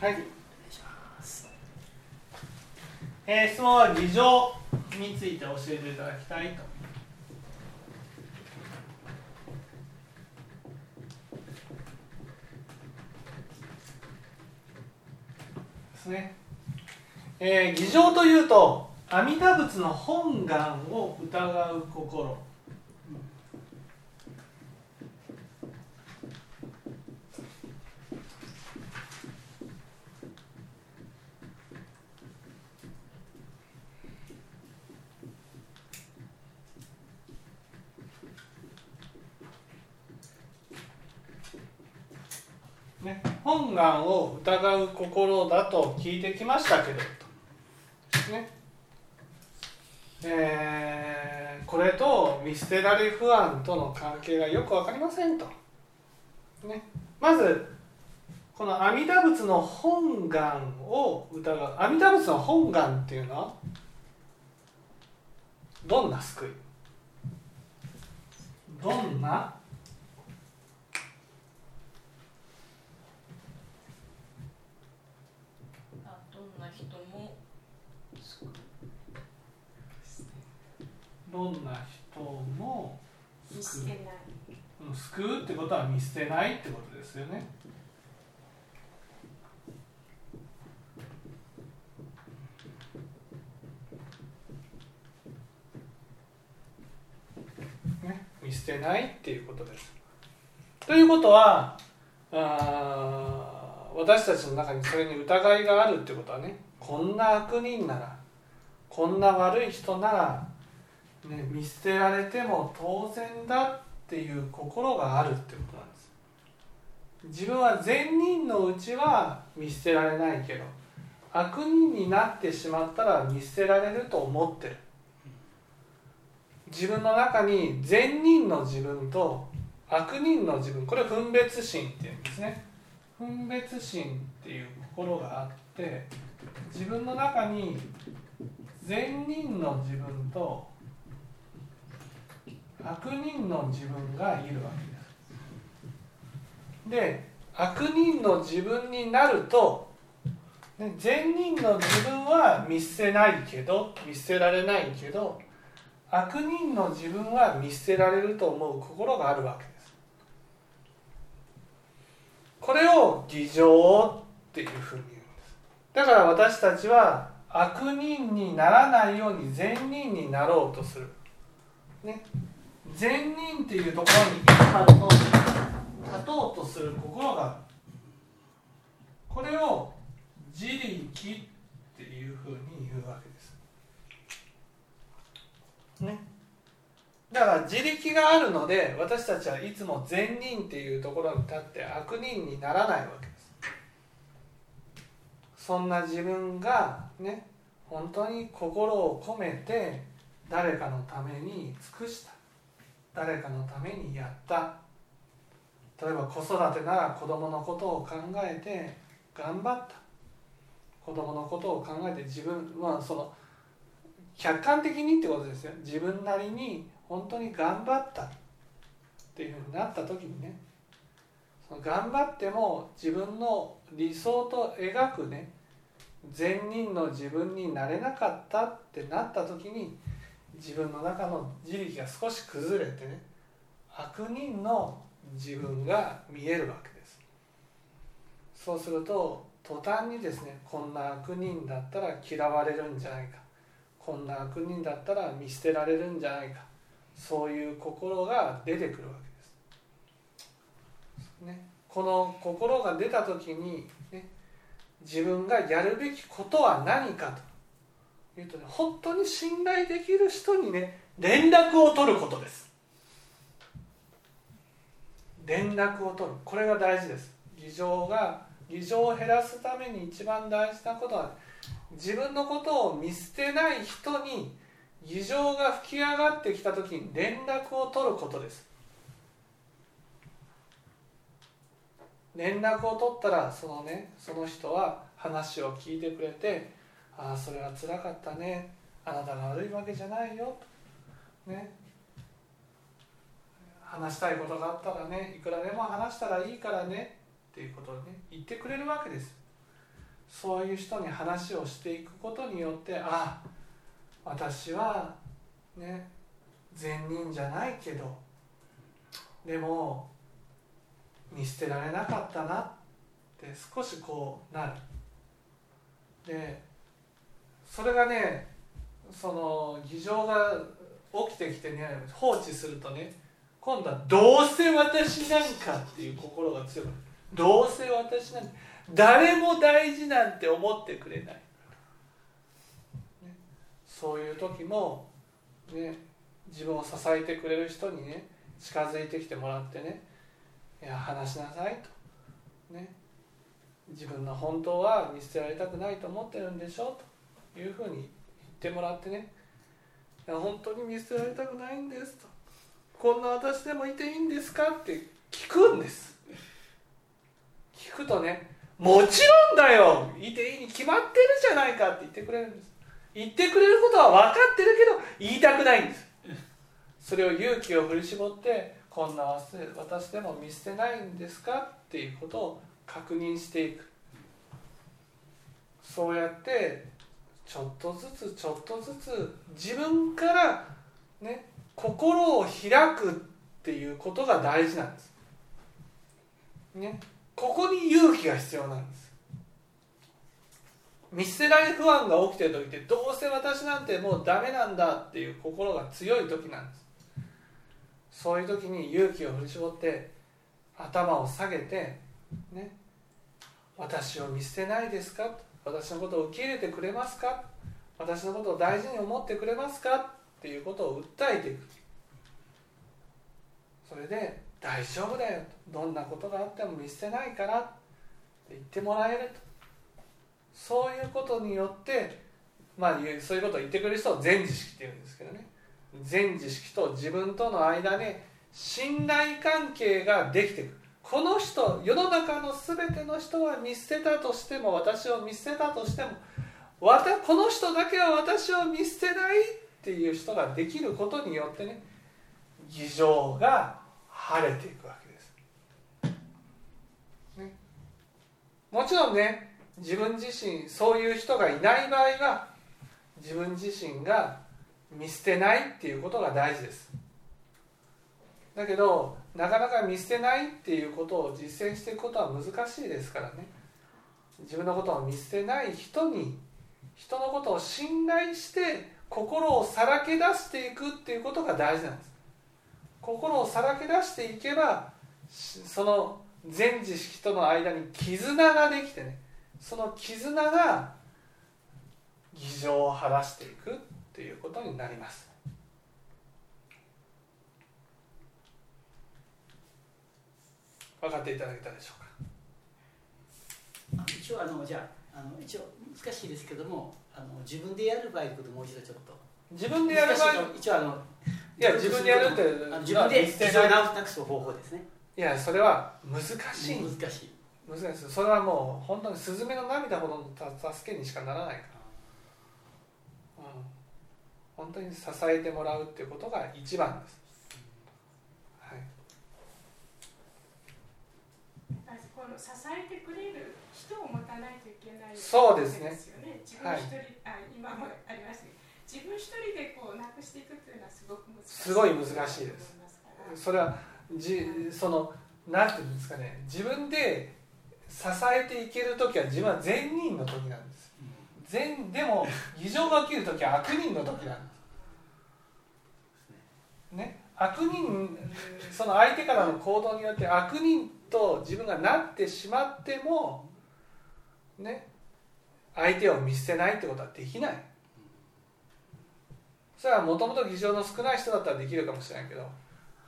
はい。えー、質問は議場について教えていただきたいと。ですね、えー、議場というと阿弥陀仏の本願を疑う心。ね、本願を疑う心だと聞いてきましたけど。ね。えー、これと見捨てられ不安との関係がよく分かりませんと、ね、まずこの阿弥陀仏の本願を疑う。阿弥陀仏の本願っていうのはどんな救い？どんなどんな人も救う救うってことは見捨てないってことですよね。ね、見捨てないっていうことです。ということはあ私たちの中にそれに疑いがあるってことはねこんな悪人ならこんな悪い人ならね、見捨てられても当然だってていう心があるってことなんです。自分は善人のうちは見捨てられないけど悪人になってしまったら見捨てられると思ってる。自分の中に善人の自分と悪人の自分これ分別心っていうんですね。分別心っていう心があって自分の中に善人の自分と悪人の自分がいるわけです。で悪人の自分になると、善人の自分は見捨てないけど見捨てられないけど悪人の自分は見捨てられると思う心があるわけです。これを偽情っていうふうに言うんです。だから私たちは悪人にならないように善人になろうとする。ね、善人っていうところに立とう立とうとする心があるこれを自力っていうふうに言うわけです。ね。だから自力があるので私たちはいつも善人っていうところに立って悪人にならないわけです。そんな自分がね本当に心を込めて誰かのために尽くした誰かのためにやった。例えば子育てなら子供のことを考えて頑張った。子供のことを考えて自分まあその客観的にってことですよ。自分なりに本当に頑張った。っていうふうになった時にね。その頑張っても自分の理想と描くね。善人の自分になれなかったってなった時に自分の中の自力が少し崩れてね悪人の自分が見えるわけです。そうすると途端にですねこんな悪人だったら嫌われるんじゃないか。こんな悪人だったら見捨てられるんじゃないか。そういう心が出てくるわけです。ね、この心が出た時に、ね、自分がやるべきことは何かと。言うとね本当に信頼できる人にね連絡を取ることです。連絡を取る。これが大事です。議場が議場を減らすために一番大事なことは自分のことを見捨てない人に議場が吹き上がってきた時に連絡を取ることです。連絡を取ったらそのねその人は話を聞いてくれてああそれはつらかったね。あなたが悪いわけじゃないよね。話したいことがあったらねいくらでも話したらいいからね。っていうことをね言ってくれるわけです。そういう人に話をしていくことによってあ私はね善人じゃないけどでも見捨てられなかったなって少しこうなる。でそれがねその議場が起きてきてね放置するとね今度はどうせ私なんかっていう心が強くどうせ私なんか誰も大事なんて思ってくれない、ね、そういう時もね自分を支えてくれる人にね近づいてきてもらってねいや話しなさいと。ね。自分の本当は見捨てられたくないと思ってるんでしょと。いうふうに言ってもらってね。いや本当に見捨てられたくないんですと。こんな私でもいていいんですかって聞くんです。聞くとねもちろんだよ。いていいに決まってるじゃないかって言ってくれるんです。言ってくれることは分かってるけど言いたくないんです。それを勇気を振り絞ってこんな私でも見捨てないんですかっていうことを確認していく。そうやってちょっとずつちょっとずつ自分からね心を開くっていうことが大事なんです。ね、ここに勇気が必要なんです。見捨てられ不安が起きてる時ってどうせ私なんてもうダメなんだっていう心が強い時なんです。そういう時に勇気を振り絞って頭を下げてね。私を見捨てないですか？私のことを受け入れてくれますか？私のことを大事に思ってくれますか？っていうことを訴えていく。それで大丈夫だよどんなことがあっても見捨てないから。って言ってもらえると。そういうことによってまあそういうことを言ってくれる人を全知識って言うんですけどね。全知識と自分との間で信頼関係ができてくる。この人世の中の全ての人は見捨てたとしても私を見捨てたとしてもこの人だけは私を見捨てないっていう人ができることによってね議場が晴れていくわけです、ね、もちろんね自分自身そういう人がいない場合は自分自身が見捨てないっていうことが大事です。だけどなかなか見捨てないっていうことを実践していくことは難しいですからね。自分のことを見捨てない人に人のことを信頼して心をさらけ出していくっていうことが大事なんです。心をさらけ出していけばその全知識との間に絆ができてねその絆が議場を晴らしていくっていうことになります。分かっていただけたでしょうか？一応あのじゃあの一応難しいですけどもあの自分でやる場合こともう一度ちょっと。自分でやる場合一応あのいや自分でやるって自分です方法ですね。いやそれは難しい。難しい。難しい。それはもう本当にスズメの涙ほどの助けにしかならないから、うん、本当に支えてもらうっていうことが一番です、はい、この支えてくれる人を持たないといけない、そうですね。自分一人、はい、あ今もありましたけど自分一人でこうなくしていくっていうのはすごく難しい。すごい難しいです。それはじそのなんていうんですかね。自分で支えていける時は自分は善人の時なんです。善でも異常が起きる時は悪人の時なんです。ね。悪人その相手からの行動によって悪人と自分がなってしまってもね相手を見捨てないってことはできない。それはもともと議場の少ない人だったらできるかもしれないけど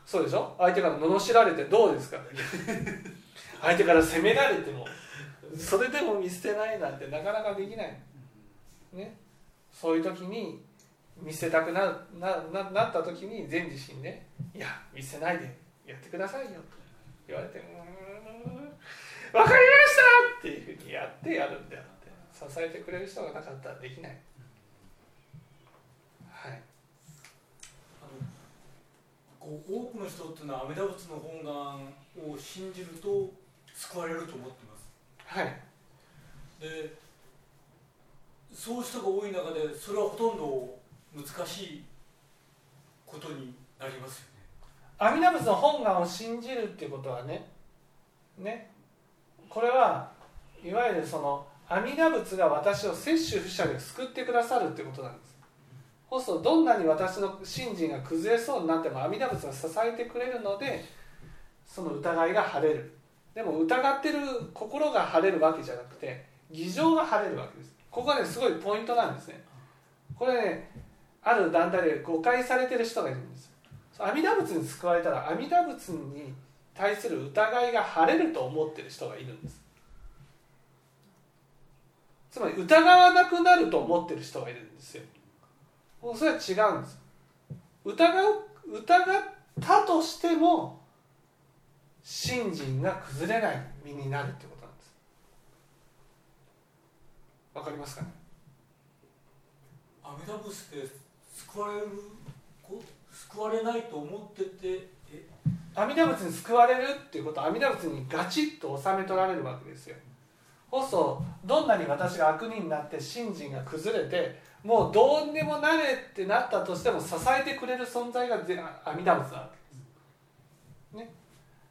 そうでしょ？相手から罵られてどうですか？相手から責められてもそれでも見捨てないなんてなかなかできない、ね、そういう時に見捨てたくななななった時に全自身ね「いや見捨てないでやってくださいよ」と。言われて「うん分かりました!」っていうふうにやってやるんであって支えてくれる人がなかったらできない。こう多くの人っていうのは阿弥陀仏の本願を信じると救われると思ってます。はい、でそういう人が多い中でそれはほとんど難しいことになりますよね阿弥陀仏の本願を信じるっていうことはねねこれはいわゆるその阿弥陀仏が私を摂取不捨で救ってくださるってことなんです。そうするとどんなに私の信心が崩れそうになっても阿弥陀仏が支えてくれるのでその疑いが晴れる。でも疑ってる心が晴れるわけじゃなくて偽情が晴れるわけです。ここはねすごいポイントなんですね。これねある団体で誤解されてる人がいるんです阿弥陀仏に救われたら阿弥陀仏に対する疑いが晴れると思ってる人がいるんです。つまり疑わなくなると思ってる人がいるんですよ。それは違うんです。疑う疑ったとしても信心が崩れない身になるってことなんです。わかりますかね？阿弥陀仏で救われる救われないと思ってて阿弥陀仏に救われるっていうことは阿弥陀仏にガチッと収め取られるわけですよ。こそどんなに私が悪人になって信心が崩れてもうどうにもなれってなったとしても支えてくれる存在が阿弥陀仏なわけです、ね、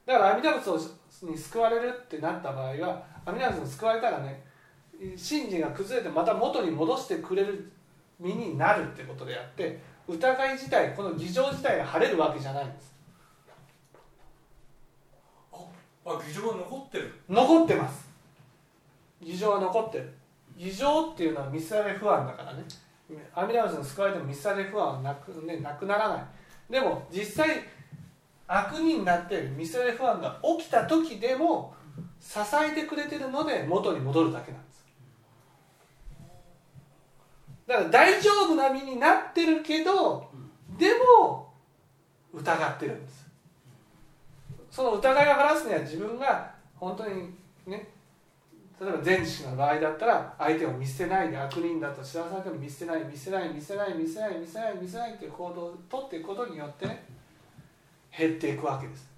だから阿弥陀仏に救われるってなった場合は阿弥陀仏に救われたらね信心が崩れてまた元に戻してくれる身になるってことであって疑い自体この偽情自体が晴れるわけじゃないんです。あ偽情は残ってる。残ってます。偽情は残ってる。偽情っていうのは見せられ不安だからね。阿弥陀仏に救われても見せられ不安はなく,、ね、なくならない。でも実際悪人になって見せられ不安が起きた時でも支えてくれてるので元に戻るだけなんですだから大丈夫な身になってるけどでも疑ってるんです。その疑いを晴らすには自分が本当にね例えば全知識の場合だったら相手を見捨てないで悪人だと知らされても見捨てない見捨てない見捨てない見捨てない見捨てない見捨てないという行動をとっていくことによってね減っていくわけです。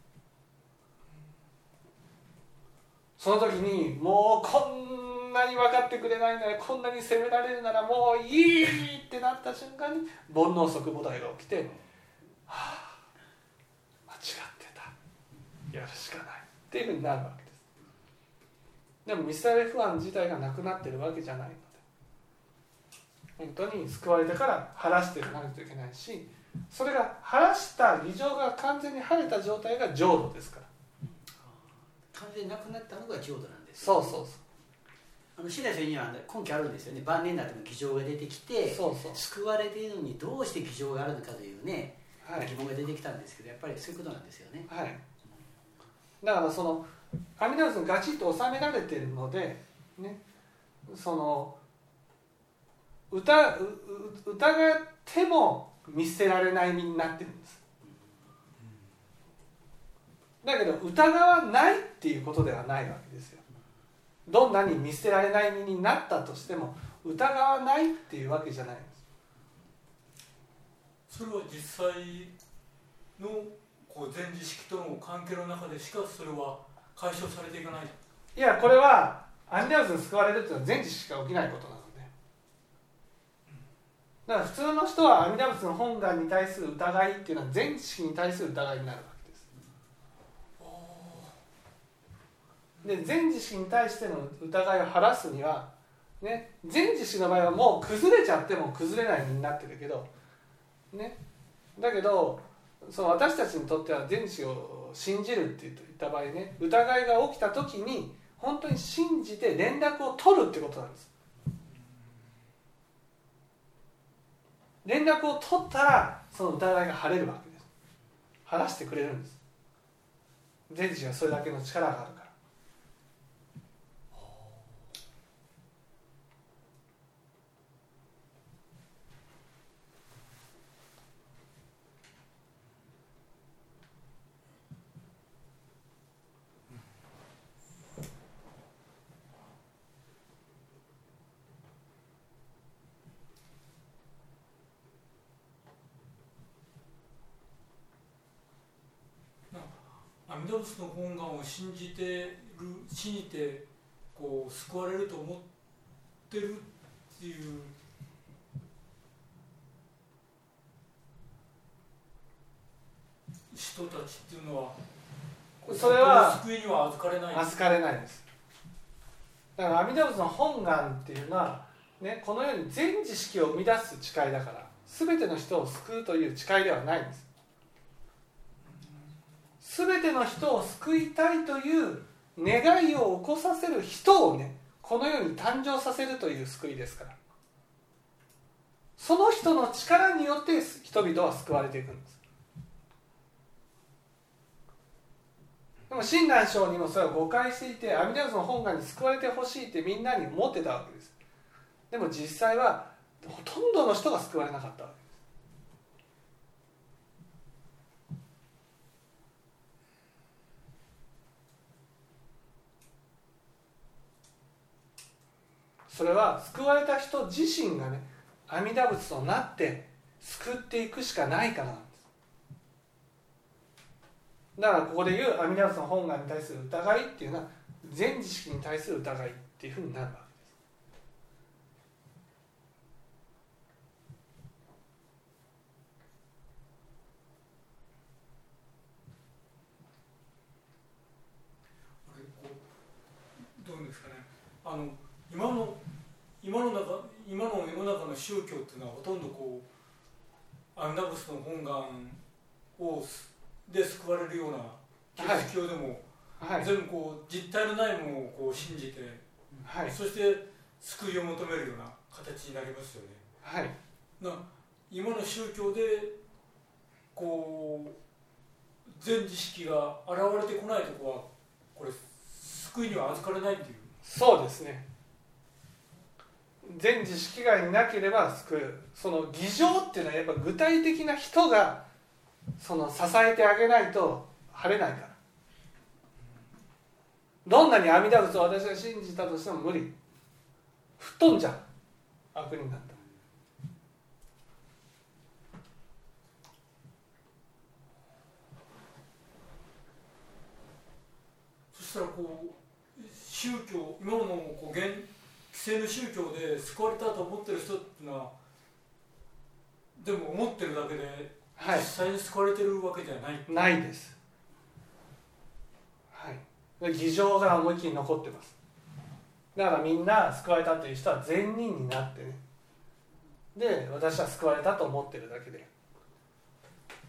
その時にもうこんなに分かってくれないならこんなに責められるならもういいってなった瞬間に煩悩即母体が起きてはあ間違ってた。やるしかないっていうふうになるわけです。でも見せられ不安自体がなくなってるわけじゃないので。本当に救われてから晴らしていかないといけないしそれが晴らした異常が完全に晴れた状態が浄土ですから。完全になくなったのが浄土なんですそうそうそうあの白井先生には根拠あるんですよね。晩年になっても偽情が出てきてそうそう。救われているのにどうして偽情があるのかというね、はい。疑問が出てきたんですけどやっぱりそういうことなんですよね。はい。だからその阿弥陀仏にガチッと収められているのでねその疑うう疑っても見捨てられない身になってるんです。だけど疑わないっていうことではないわけですよどんなに見捨てられない身になったとしても疑わないっていうわけじゃない。んですそれは実際のこう全知識との関係の中でしかそれは解消されていかない。いやこれは阿弥陀仏に救われるっていうのは全知しか起きないことなので。だから普通の人は阿弥陀仏の本願に対する疑いっていうのは全知識に対する疑いになるわけで全知識に対しての疑いを晴らすにはね全知識の場合はもう崩れちゃっても崩れないになってるけどね。だけどその私たちにとっては全知を信じるって言った場合ね疑いが起きた時に本当に信じて連絡を取るってことなんです。連絡を取ったらその疑いが晴れるわけです。晴らしてくれるんです。全知はそれだけの力があるから。阿弥陀仏の本願を信じてる信じてこう救われると思ってるってっていう。人たちっていうのはそれは救いには預かれない。預かれないです。だから阿弥陀仏の本願っていうのは、ね、このように全知識を生み出す誓いだから全ての人を救うという誓いではないんです全ての人を救いたいという願いを起こさせる人をねこの世に誕生させるという救いですから。その人の力によって人々は救われていくんです。でも親鸞聖にもそれを誤解していて阿弥陀仏の本願に救われてほしいってみんなに思ってたわけです。でも実際はほとんどの人が救われなかったわけ。ですそれは救われた人自身がね阿弥陀仏となって救っていくしかないからなんです。だからここで言う阿弥陀仏の本願に対する疑いっていうのは全知識に対する疑いっていうふうになるわけです。どういうんですかね。あの今の今の中今の世の中の宗教っていうのはほとんどこう阿弥陀仏の本願をで救われるようなキリスト教でも、はい。全部こう実体のないものをこう信じて、はい。そして救いを求めるような形になりますよね。はい。な今の宗教でこう全知識が現れてこないとこはこれ救いには預かれないっていう。そうですね全知識がいなければ救うその偽情っていうのはやっぱ具体的な人がその支えてあげないと晴れないから。どんなに阿弥陀仏を私が信じたとしても無理。吹っ飛んじゃう。悪人だったそしたらこう宗教今のこう現既成の宗教で救われたと思ってる人っていうのはでも思ってるだけではい。実際に救われてるわけじゃない、ないです。はい。偽情が思いっきり残ってます。だからみんな救われたという人は善人になってね。で私は救われたと思ってるだけで。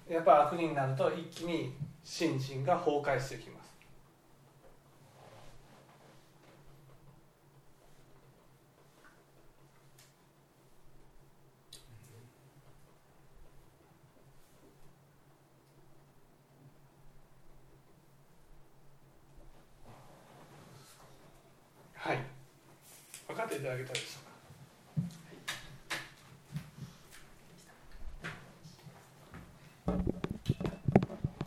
やっぱ悪人になると一気に心身が崩壊してきます